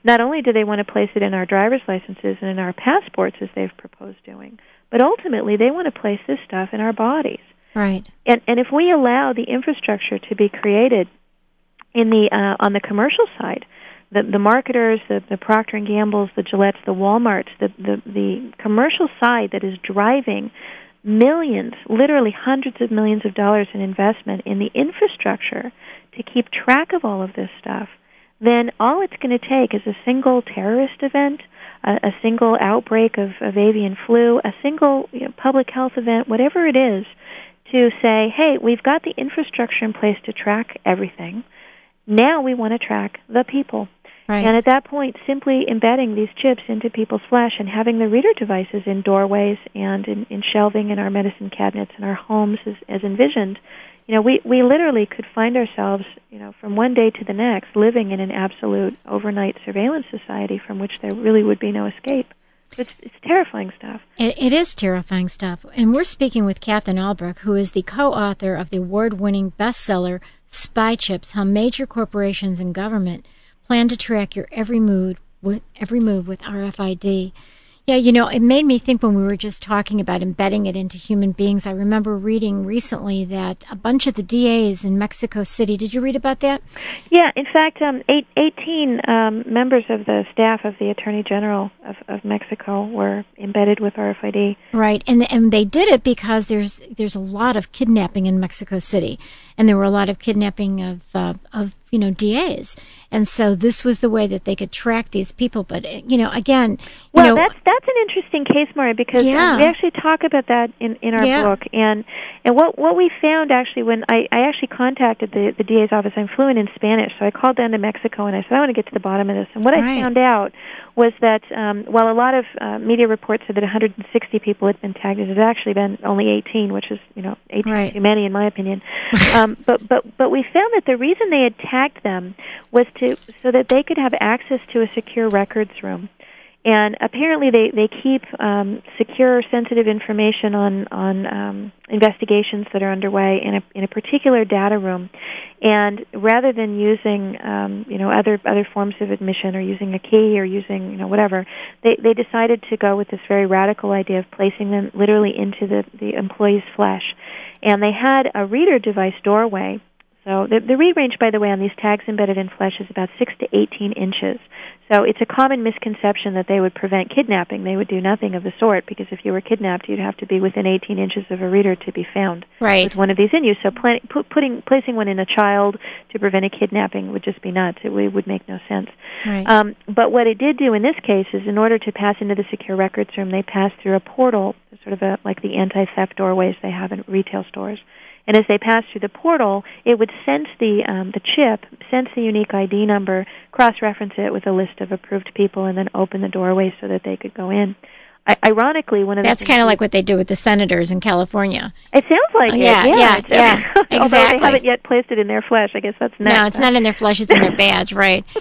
not only do they want to place it in our driver's licenses and in our passports, as they've proposed doing, but ultimately they want to place this stuff in our bodies. Right. And and if we allow the infrastructure to be created in the uh, on the commercial side, the the marketers, the the Procter and Gamble's, the Gillettes, the WalMarts, the the the commercial side that is driving millions, literally hundreds of millions of dollars in investment in the infrastructure to keep track of all of this stuff, then all it's going to take is a single terrorist event, a, a single outbreak of, of avian flu, a single you know, public health event, whatever it is, to say, hey, we've got the infrastructure in place to track everything. Now we want to track the people. Right. And at that point, simply embedding these chips into people's flesh and having the reader devices in doorways and in, in shelving in our medicine cabinets in our homes as, as envisioned, you know, we, we literally could find ourselves, you know, from one day to the next living in an absolute overnight surveillance society from which there really would be no escape. It's, it's terrifying stuff. It, it is terrifying stuff. And we're speaking with Katherine Albrecht, who is the co author of the award winning bestseller, Spy Chips How Major Corporations and Government Plan to Track Your Every Mood with Every Move with RFID. Yeah, you know, it made me think when we were just talking about embedding it into human beings. I remember reading recently that a bunch of the DAs in Mexico City, did you read about that? Yeah, in fact, um, eight, 18 um, members of the staff of the Attorney General of, of Mexico were embedded with RFID. Right, and and they did it because there's there's a lot of kidnapping in Mexico City, and there were a lot of kidnapping of uh, of you know DAs, and so this was the way that they could track these people. But you know, again, you well, know, that's that's an interesting case, Maria, because um, Yeah. we actually talk about that in in our Yeah. book, and and what what we found actually when I I actually contacted the the DA's office. I'm fluent in Spanish, so I called down to Mexico and I said I want to get to the bottom of this. And what Right. I found out was that um, while a lot of uh, media reports said that 160 people had been tagged, it had actually been only 18, which is you know 18 Right. too many in my opinion. um, but but but we found that the reason they had tagged them was to so that they could have access to a secure records room. And apparently, they they keep um, secure, sensitive information on on um, investigations that are underway in a in a particular data room. And rather than using um, you know other other forms of admission or using a key or using you know whatever, they they decided to go with this very radical idea of placing them literally into the the employee's flesh. And they had a reader device doorway so the, the read range, by the way, on these tags embedded in flesh is about 6 to 18 inches. So it's a common misconception that they would prevent kidnapping. They would do nothing of the sort because if you were kidnapped, you'd have to be within 18 inches of a reader to be found right, with one of these in you. So put, putting placing one in a child to prevent a kidnapping would just be nuts. It, would- would make no sense. right, Um, but what it did do in this case is, in order to pass into the secure records room, they passed through a portal, sort of a, like the anti-theft doorways they have in retail stores. And as they passed through the portal, it would sense the um, the chip, sense the unique ID number, cross-reference it with a list of approved people, and then open the doorway so that they could go in. I, ironically, one of the that's kind of like what they do with the senators in California. it sounds like Oh, it. yeah, Yeah, yeah, yeah, Although exactly. they haven't yet placed it in their flesh, I guess that's next. No, it's not in their flesh; it's in their badge, right?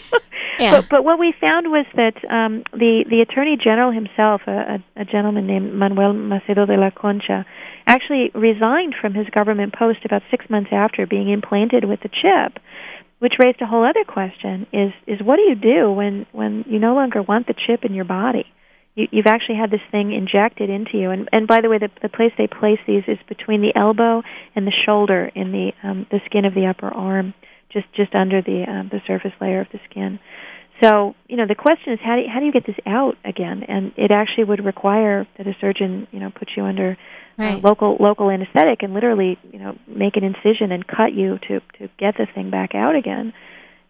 Yeah. But, but what we found was that um, the the attorney general himself, a, a, a gentleman named Manuel Macedo de la Concha, actually resigned from his government post about six months after being implanted with the chip, which raised a whole other question: is is what do you do when when you no longer want the chip in your body? You, you've actually had this thing injected into you, and and by the way, the the place they place these is between the elbow and the shoulder in the um, the skin of the upper arm, just just under the um, the surface layer of the skin. So, you know, the question is how do you, how do you get this out again? And it actually would require that a surgeon, you know, put you under uh, local local anesthetic and literally, you know, make an incision and cut you to to get the thing back out again.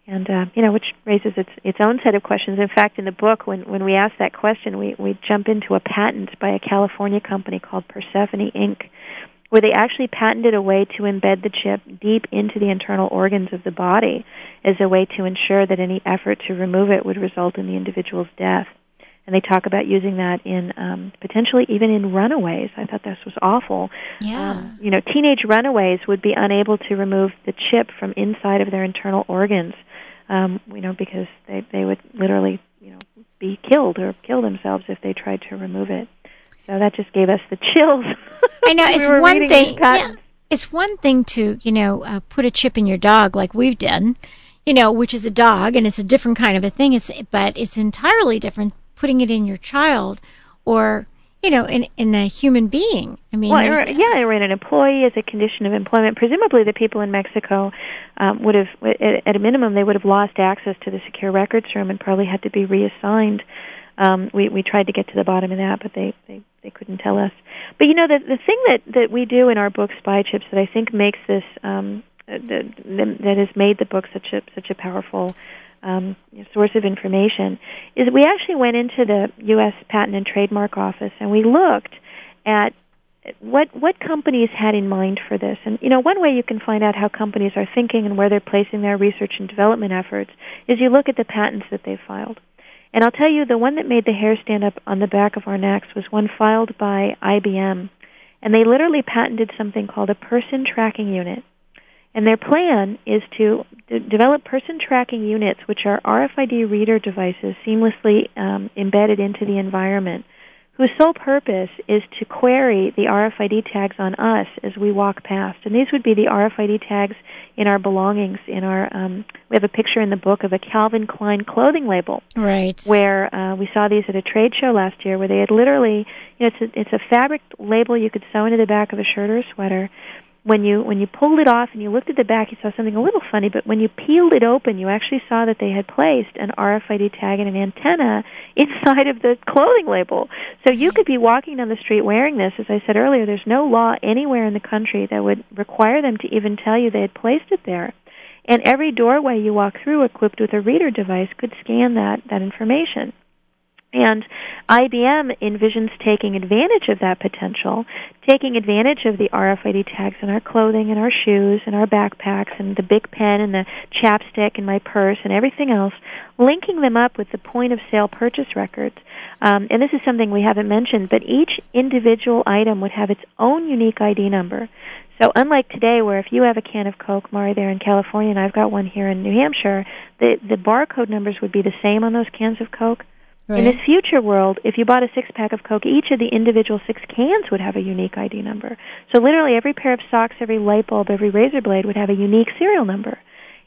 And uh, you know, which raises its its own set of questions. In fact, in the book, when when we ask that question, we we jump into a patent by a California company called Persephone Inc where they actually patented a way to embed the chip deep into the internal organs of the body as a way to ensure that any effort to remove it would result in the individual's death. And they talk about using that in um, potentially even in runaways. I thought this was awful. yeah. Um, you know, teenage runaways would be unable to remove the chip from inside of their internal organs. Um, you know, because they they would literally you know be killed or kill themselves if they tried to remove it. So that just gave us the chills. I know it's were one thing. Yeah, it's one thing to you know uh, put a chip in your dog like we've done, you know, which is a dog, and it's a different kind of a thing. It's but it's entirely different putting it in your child, or you know, in in a human being. I mean, Well, or, yeah, or in an employee as a condition of employment. Presumably, the people in Mexico um, would have, at, at a minimum, they would have lost access to the secure records room and probably had to be reassigned. Um, we we tried to get to the bottom of that, but they they, they couldn't tell us. But you know, the the thing that that we do in our book, Spy Chips, that I think makes this um, uh, the, that has made the book such a such a powerful um, source of information is we actually went into the U.S. Patent and Trademark Office and we looked at what what companies had in mind for this. And you know, one way you can find out how companies are thinking and where they're placing their research and development efforts is you look at the patents that they've filed. And I'll tell you, the one that made the hair stand up on the back of our necks was one filed by IBM. And they literally patented something called a person tracking unit. And their plan is to d- develop person tracking units, which are RFID reader devices seamlessly um, embedded into the environment, whose sole purpose is to query the RFID tags on us as we walk past. And these would be the RFID tags in our belongings. In our, um, we have a picture in the book of a Calvin Klein clothing label right. where uh, we saw these at a trade show last year, where they had literally, you know, it's a, it's a fabric label you could sew into the back of a shirt or a sweater. When you when you pulled it off and you looked at the back, you saw something a little funny. But when you peeled it open, you actually saw that they had placed an RFID tag and an antenna inside of the clothing label. So you could be walking down the street wearing this. As I said earlier, there's no law anywhere in the country that would require them to even tell you they had placed it there. And every doorway you walk through equipped with a reader device could scan that, that information. And IBM envisions taking advantage of that potential, taking advantage of the RFID tags in our clothing and our shoes and our backpacks and the big pen and the chapstick and my purse and everything else, linking them up with the point of sale purchase records. Um, and this is something we haven't mentioned, but each individual item would have its own unique ID number. So unlike today, where if you have a can of Coke, Mari, there in California, and I've got one here in New Hampshire, the the barcode numbers would be the same on those cans of Coke. Right. In this future world, if you bought a six pack of Coke, each of the individual six cans would have a unique ID number. So literally every pair of socks, every light bulb, every razor blade would have a unique serial number.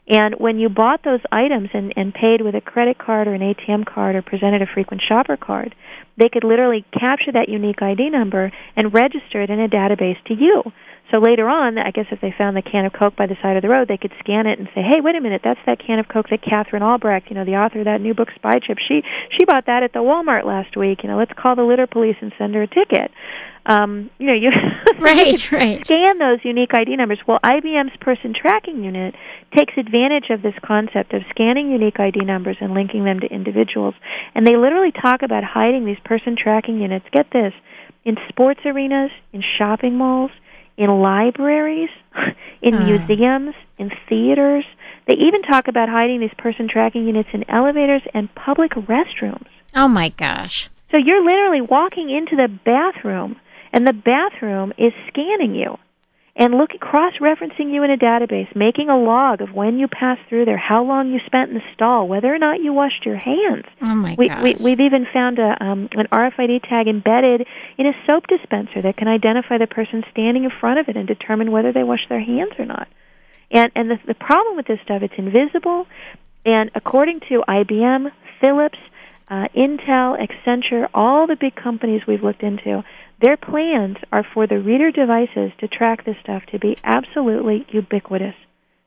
And when you bought those items and, and paid with a credit card or an ATM card or presented a frequent shopper card, they could literally capture that unique ID number and register it in a database to you. So later on, I guess if they found the can of Coke by the side of the road, they could scan it and say, "Hey, wait a minute, that's that can of Coke that Katherine Albrecht, you know, the author of that new book Spy Chip, she she bought that at the Walmart last week. You know, let's call the litter police and send her a ticket." Um, you know, you Right, right. scan those unique ID numbers. Well, IBM's person tracking unit takes advantage of this concept of scanning unique ID numbers and linking them to individuals. And they literally talk about hiding these person tracking units. Get this in sports arenas, in shopping malls, in libraries, in Ah. museums, in theaters. They even talk about hiding these person tracking units in elevators and public restrooms. Oh my gosh. So you're literally walking into the bathroom, and the bathroom is scanning you and look at cross-referencing you in a database, making a log of when you passed through there, how long you spent in the stall, whether or not you washed your hands. Oh my We, gosh. we, we've even found a, um, an RFID tag embedded in a soap dispenser that can identify the person standing in front of it and determine whether they wash their hands or not. And and the, the problem with this stuff, it's invisible. And according to IBM, Philips, uh, Intel, Accenture, all the big companies we've looked into, their plans are for the reader devices to track this stuff to be absolutely ubiquitous.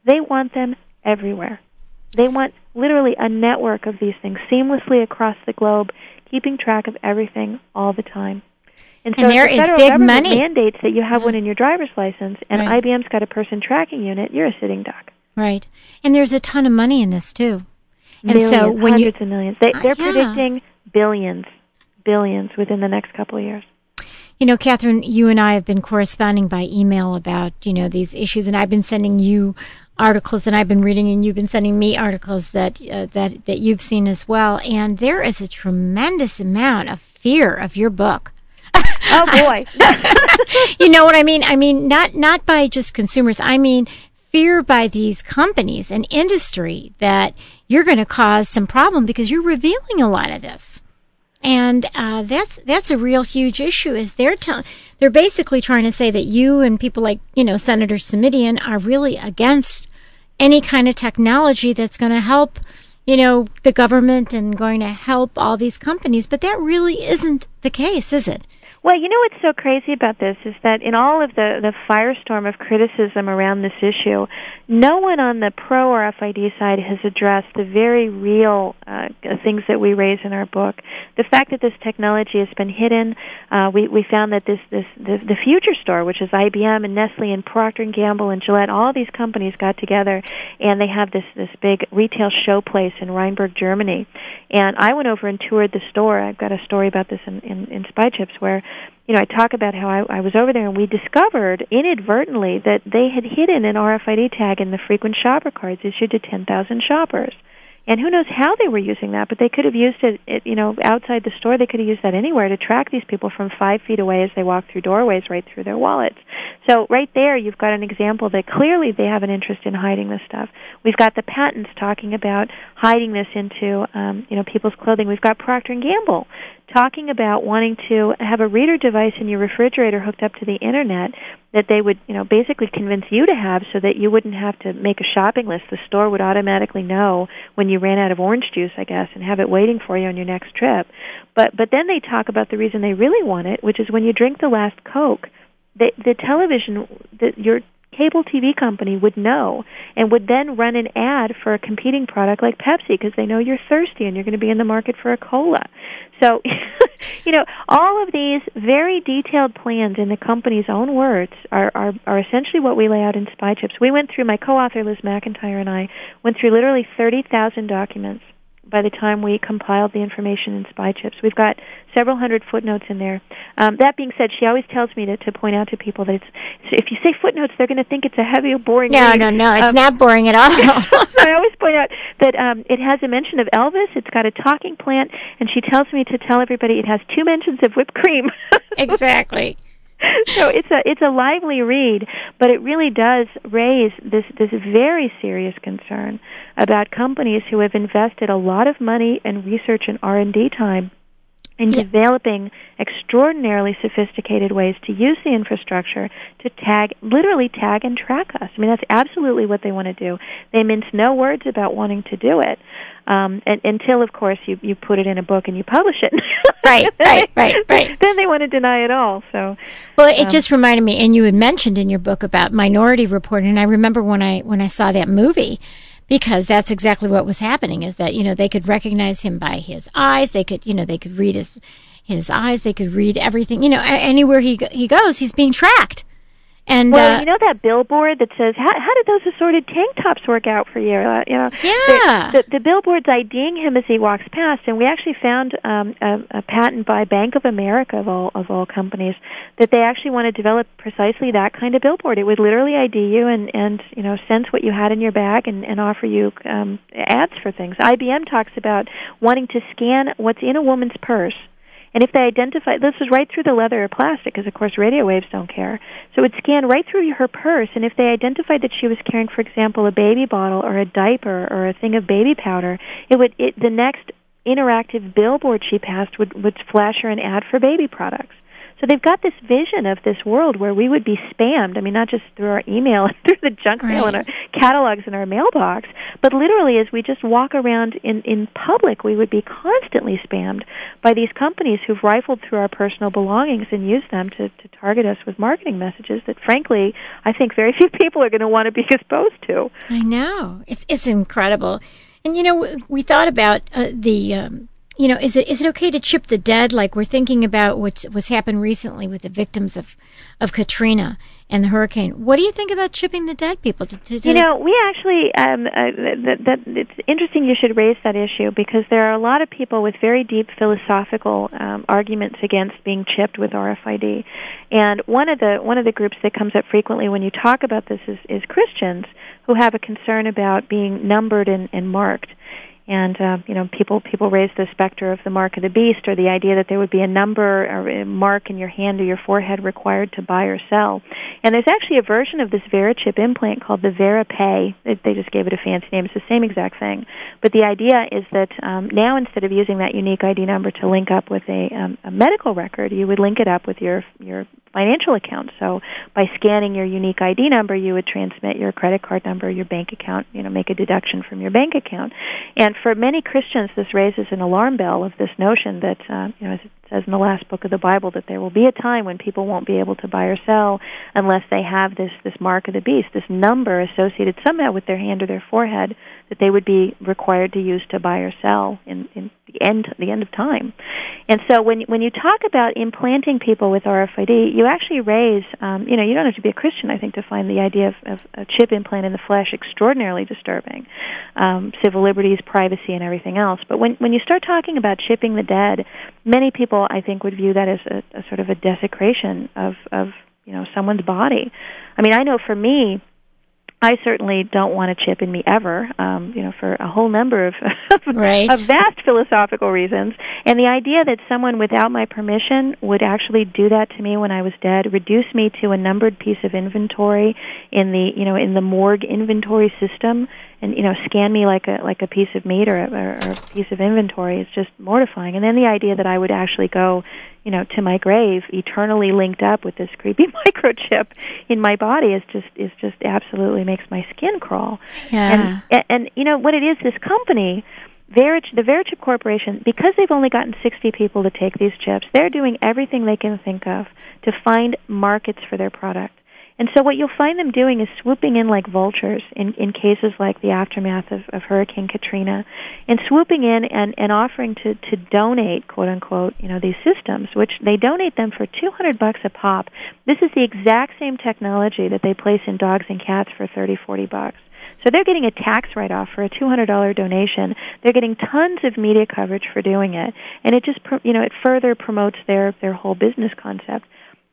They want them everywhere. They want literally a network of these things seamlessly across the globe, keeping track of everything all the time. And so And there the is federal big government money. mandates that you have one in your driver's license, and Right. IBM's got a person tracking unit, you're a sitting duck. Right. And there's a ton of money in this too. And millions, so when you hundreds of millions, they, Uh, they're yeah. predicting billions, billions within the next couple of years. You know, Katherine, you and I have been corresponding by email about, you know, these issues, and I've been sending you articles and I've been reading and you've been sending me articles that uh, that that you've seen as well and there is a tremendous amount of fear of your book Oh boy, you know what I mean? I mean, not not by just consumers. I mean, fear by these companies and industry that you're going to cause some problem because you're revealing a lot of this. And uh, that's that's a real huge issue. Is they're telling they're basically trying to say that you and people like you know Senator Simitian are really against any kind of technology that's going to help you know the government and going to help all these companies. But that really isn't the case, is it? Well, you know what's so crazy about this is that in all of the the firestorm of criticism around this issue, no one on the pro RFID side has addressed the very real uh, things that we raise in our book. The fact that this technology has been hidden, uh, we we found that this this the, the future store, which is IBM and Nestle and Procter and Gamble and Gillette, all these companies got together and they have this this big retail show place in Rheinberg, Germany. And I went over and toured the store. I've got a story about this in in, in Spy Chips where you know, I talk about how I, I was over there and we discovered inadvertently that they had hidden an RFID tag in the frequent shopper cards issued to 10,000 shoppers. And who knows how they were using that, but they could have used it, it, you know, outside the store. They could have used that anywhere to track these people from five feet away as they walk through doorways right through their wallets. So right there, you've got an example that clearly they have an interest in hiding this stuff. We've got the patents talking about hiding this into, um, you know, people's clothing. We've got Procter and Gamble talking about wanting to have a reader device in your refrigerator hooked up to the internet that they would, you know, basically convince you to have so that you wouldn't have to make a shopping list. The store would automatically know when you ran out of orange juice, I guess, and have it waiting for you on your next trip. But but then they talk about the reason they really want it, which is when you drink the last Coke, the the television that your cable TV company would know and would then run an ad for a competing product like Pepsi because they know you're thirsty and you're going to be in the market for a cola. So, you know, all of these very detailed plans in the company's own words are, are, are essentially what we lay out in Spy Chips. We went through, my co-author Liz McIntyre and I went through literally 30,000 documents by the time we compiled the information in Spy Chips. We've got several hundred footnotes in there. Um, that being said, she always tells me to, to point out to people that it's, if you say footnotes, they're going to think it's a heavy, boring. No, read. no, no, it's Um, not boring at all. I always point out that um, it has a mention of Elvis. It's got a talking plant, and she tells me to tell everybody it has two mentions of whipped cream. exactly. so it's a it's a lively read, but it really does raise this this very serious concern about companies who have invested a lot of money and research and R and D time in Yeah. developing extraordinarily sophisticated ways to use the infrastructure to tag, literally tag and track us. I mean, that's absolutely what they want to do. They mince no words about wanting to do it, um, and, until, of course, you you put it in a book and you publish it. Right, right, right, right. Then they want to deny it all. So, Well, it Um, just reminded me, and you had mentioned in your book about Minority Report, and I remember when I when I saw that movie, because that's exactly what was happening. Is that you know they could recognize him by his eyes, they could you know they could read his his eyes, they could read everything. You know, anywhere he he goes, he's being tracked. And well, uh, you know that billboard that says, "How, how did those assorted tank tops work out for you?" Uh, you know, Yeah. the, the, the billboard's IDing him as he walks past, and we actually found um, a, a patent by Bank of America of all of all companies that they actually want to develop precisely that kind of billboard. It would literally ID you and and you know sense what you had in your bag and, and offer you um, ads for things. IBM talks about wanting to scan what's in a woman's purse. And if they identify, this is right through the leather or plastic, because of course radio waves don't care. So it would scan right through her purse, and if they identified that she was carrying, for example, a baby bottle or a diaper or a thing of baby powder, it would it, the next interactive billboard she passed would would flash her an ad for baby products. So they've got this vision of this world where we would be spammed. I mean, not just through our email and through the junk mail and our catalogs in our mailbox, but literally as we just walk around in, in public, we would be constantly spammed by these companies who've rifled through our personal belongings and used them to, to target us with marketing messages that, frankly, I think very few people are going to want to be exposed to. I know it's it's incredible, and you know we, we thought about uh, the. Um, you know, is it is it okay to chip the dead? Like we're thinking about what's what's happened recently with the victims of of Katrina and the hurricane. What do you think about chipping the dead people? To, to, to- You know, we actually um, uh, that, that it's interesting you should raise that issue because there are a lot of people with very deep philosophical um, arguments against being chipped with RFID, and one of the one of the groups that comes up frequently when you talk about this is, is Christians who have a concern about being numbered and, and marked. And uh, you know people people raise the specter of the mark of the beast or the idea that there would be a number or a mark in your hand or your forehead required to buy or sell. And there's actually a version of this VeriChip implant called the VeriPay they just gave it a fancy name. It's the same exact thing. But the idea is that um, now instead of using that unique ID number to link up with a, um, a medical record you would link it up with your your financial account. So by scanning your unique ID number, you would transmit your credit card number, your bank account, you know, make a deduction from your bank account. And for many Christians, this raises an alarm bell of this notion that, uh, you know, says in the last book of the Bible, that there will be a time when people won't be able to buy or sell unless they have this this mark of the beast, this number associated somehow with their hand or their forehead that they would be required to use to buy or sell in, in the end the end of time. And so when when you talk about implanting people with RFID, you actually raise um, you know you don't have to be a Christian I think to find the idea of, of a chip implant in the flesh extraordinarily disturbing, um, civil liberties, privacy, and everything else. But when when you start talking about chipping the dead, many people I think would view that as a, a sort of a desecration of of you know someone's body. I mean I know for me I certainly don't want a chip in me ever, um, you know, for a whole number of, right. of vast philosophical reasons. And the idea that someone without my permission would actually do that to me when I was dead, reduce me to a numbered piece of inventory in the, you know, in the morgue inventory system, and you know, scan me like a like a piece of meat or a, or a piece of inventory is just mortifying. And then the idea that I would actually go you know, to my grave, eternally linked up with this creepy microchip in my body is just is just absolutely makes my skin crawl. Yeah. And and you know what it is? This company, Verich, the VeriChip Corporation, because they've only gotten 60 people to take these chips, they're doing everything they can think of to find markets for their product. And so what you'll find them doing is swooping in like vultures in, in cases like the aftermath of, of Hurricane Katrina and swooping in and, and offering to, to donate, quote unquote, you know, these systems, which they donate them for 200 bucks a pop. This is the exact same technology that they place in dogs and cats for 30, 40 bucks. So they're getting a tax write-off for a $200 donation. They're getting tons of media coverage for doing it, and it just you know it further promotes their their whole business concept.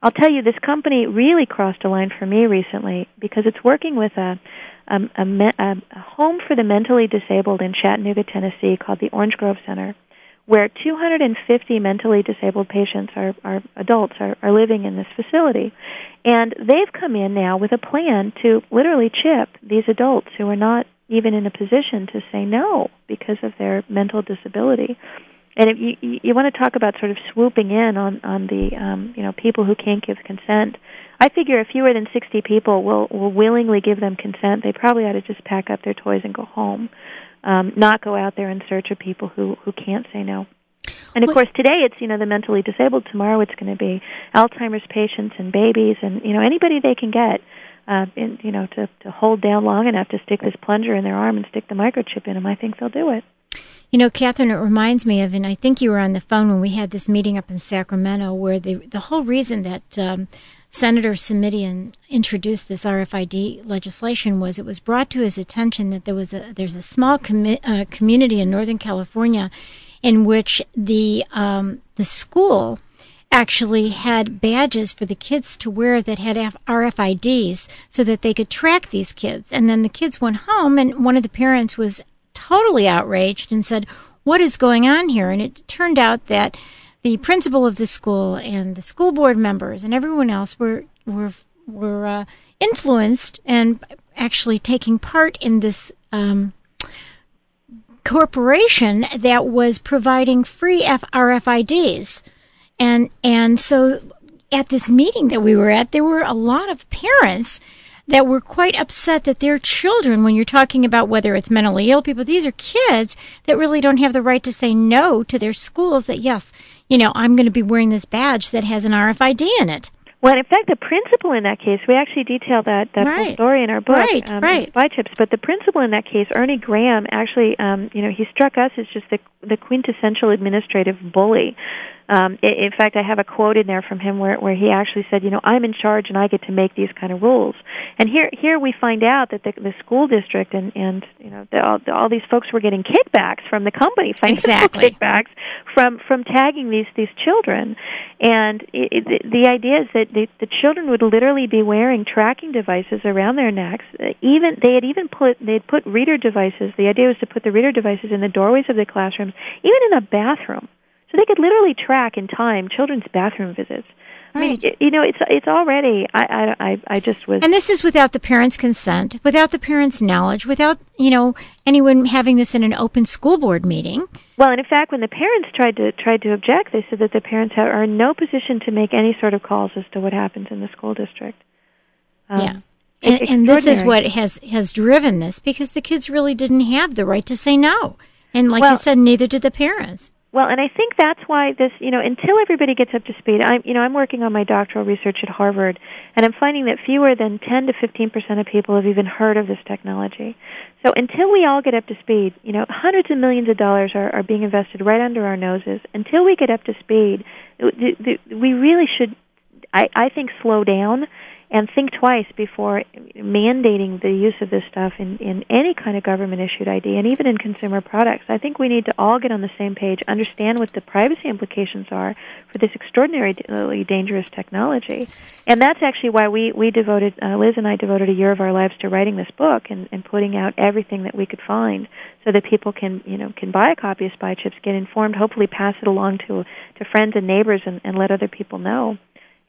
I'll tell you, this company really crossed a line for me recently because it's working with a, a, a, a home for the mentally disabled in Chattanooga, Tennessee called the Orange Grove Center, where 250 mentally disabled patients are, are adults are, are living in this facility. And they've come in now with a plan to literally chip these adults who are not even in a position to say no because of their mental disability. And if you you want to talk about sort of swooping in on on the um, you know people who can't give consent, I figure if fewer than 60 people will will willingly give them consent, they probably ought to just pack up their toys and go home, um, not go out there in search of people who who can't say no. And of course, today it's you know the mentally disabled. Tomorrow it's going to be Alzheimer's patients and babies, and you know anybody they can get, uh, in, you know to to hold down long enough to stick this plunger in their arm and stick the microchip in them. I think they'll do it. You know, Katherine, it reminds me of, and I think you were on the phone when we had this meeting up in Sacramento, where the the whole reason that um, Senator Simitian introduced this RFID legislation was it was brought to his attention that there was a there's a small commi- uh, community in Northern California in which the um, the school actually had badges for the kids to wear that had RFIDs so that they could track these kids. And then the kids went home, and one of the parents was totally outraged and said, What is going on here? And it turned out that the principal of the school and the school board members and everyone else were were were uh, influenced and actually taking part in this um, corporation that was providing free RFIDs, and and so at this meeting that we were at, there were a lot of parents that were quite upset that their children, when you're talking about whether it's mentally ill people, these are kids that really don't have the right to say no to their schools that, yes, you know, I'm going to be wearing this badge that has an RFID in it. Well, in fact, the principal in that case, we actually detail that that right. whole story in our book, right, um, right. Spy Chips. But the principal in that case, Ernie Graham, actually, um, you know, he struck us as just the the quintessential administrative bully Um, in fact, I have a quote in there from him where, where he actually said, "You know, I'm in charge and I get to make these kind of rules." And here, here we find out that the, the school district and and you know the, all, the, all these folks were getting kickbacks from the company, financial exactly. kickbacks from from tagging these these children. And it, it, the idea is that the, the children would literally be wearing tracking devices around their necks. Even they had even put they'd put reader devices. The idea was to put the reader devices in the doorways of the classrooms, even in a bathroom so they could literally track in time children's bathroom visits. I mean, Right. you know, it's it's already. I I I, just was. And this is without the parents' consent, without the parents' knowledge, without, you know, anyone having this in an open school board meeting. Well, and in fact, when the parents tried to tried to object, they said that the parents are are in no position to make any sort of calls as to what happens in the school district. Um, yeah. And, and this is what has, has driven this because the kids really didn't have the right to say no. And like you said, neither did the parents. Well, and I think that's why this, you know, until everybody gets up to speed. I'm, you know, I'm working on my doctoral research at Harvard, and I'm finding that fewer than 10 to 15 percent of people have even heard of this technology. So until we all get up to speed, you know, hundreds of millions of dollars are, are being invested right under our noses. Until we get up to speed, we really should, I, I think, slow down and think twice before mandating the use of this stuff in, in any kind of government issued ID and even in consumer products. I think we need to all get on the same page, understand what the privacy implications are for this extraordinarily dangerous technology. And that's actually why we, we devoted, uh, Liz and I devoted a year of our lives to writing this book and, and putting out everything that we could find so that people can, you know, can buy a copy of Spy Chips, get informed, hopefully pass it along to, to friends and neighbors and, and let other people know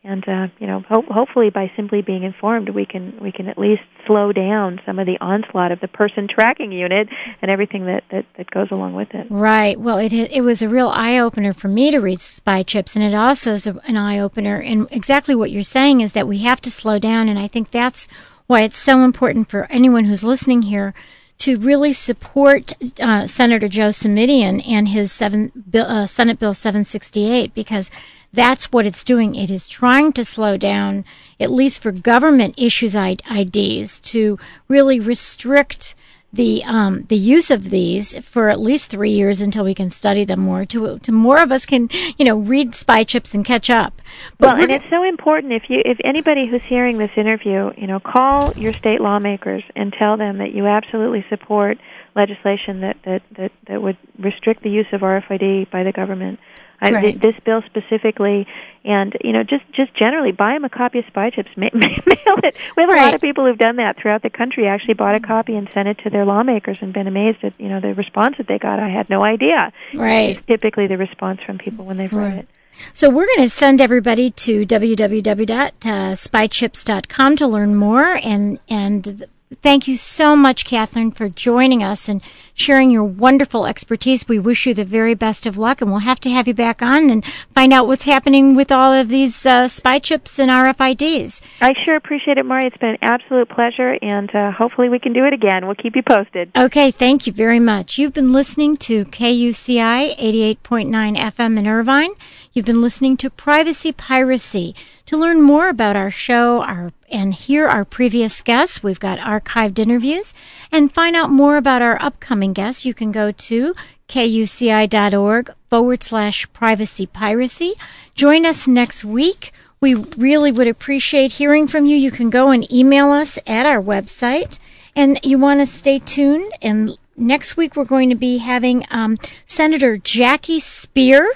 and uh, you know ho- hopefully by simply being informed we can we can at least slow down some of the onslaught of the person tracking unit and everything that that, that goes along with it Right. Well, it it was a real eye opener for me to read Spy Chips, and it also is a, an eye opener. And exactly what you're saying is that we have to slow down, and I think that's why it's so important for anyone who's listening here to really support uh, Senator Joe Simitian and his seven, uh, Senate Bill 768 because that's what it's doing. It is trying to slow down, at least for government issues IDs, to really restrict the um, the use of these for at least three years until we can study them more. To to more of us can you know read spy chips and catch up. well and it's so important if you if anybody who's hearing this interview you know call your state lawmakers and tell them that you absolutely support legislation that that that, that would restrict the use of RFID by the government I, Right. this bill specifically, and you know, just just generally, buy them a copy of Spy Chips, ma- ma- mail it. We have a lot of people who've done that throughout the country. Actually, bought a copy and sent it to their lawmakers, and been amazed at you know the response that they got. I had no idea. Right. It's typically the response from people when they've read Right. it. So we're going to send everybody to www.spychips.com uh, to learn more and and thank you so much Katherine for joining us and sharing your wonderful expertise. We wish you the very best of luck and we'll have to have you back on and find out what's happening with all of these uh, spy chips and RFIDs. I sure appreciate it, Maury. It's been an absolute pleasure, and uh, hopefully we can do it again. We'll keep you posted. Okay, thank you very much. You've been listening to KUCI 88.9 FM in Irvine. You've been listening to Privacy Piracy. To learn more about our show our, and hear our previous guests, we've got archived interviews, and find out more about our upcoming guests, you can go to kuci.org forward slash privacy piracy. Join us next week. We really would appreciate hearing from you. You can go and email us at our website. And you want to stay tuned. And next week, we're going to be having um, Senator Jackie Speier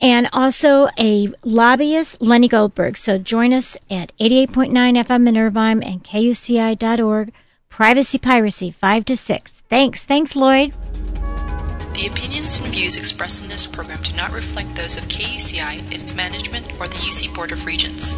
and also a lobbyist, Lenny Goldberg. So join us at 88.9 FM in Irvine and KUCI.org. Privacy Piracy, 5 to 6. Thanks. Thanks, Lloyd. The opinions and views expressed in this program do not reflect those of KUCI, its management, or the UC Board of Regents.